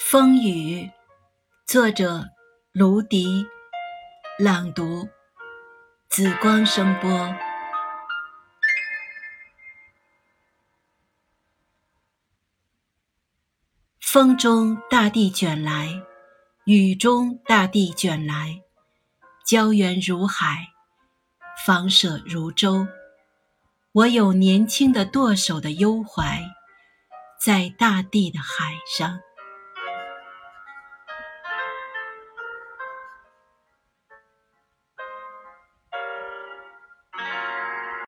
风雨，作者卢迪，朗读紫光声波。风中大地卷来，雨中大地卷来，胶原如海，房舍如舟。我有年轻的舵手的忧怀，在大地的海上。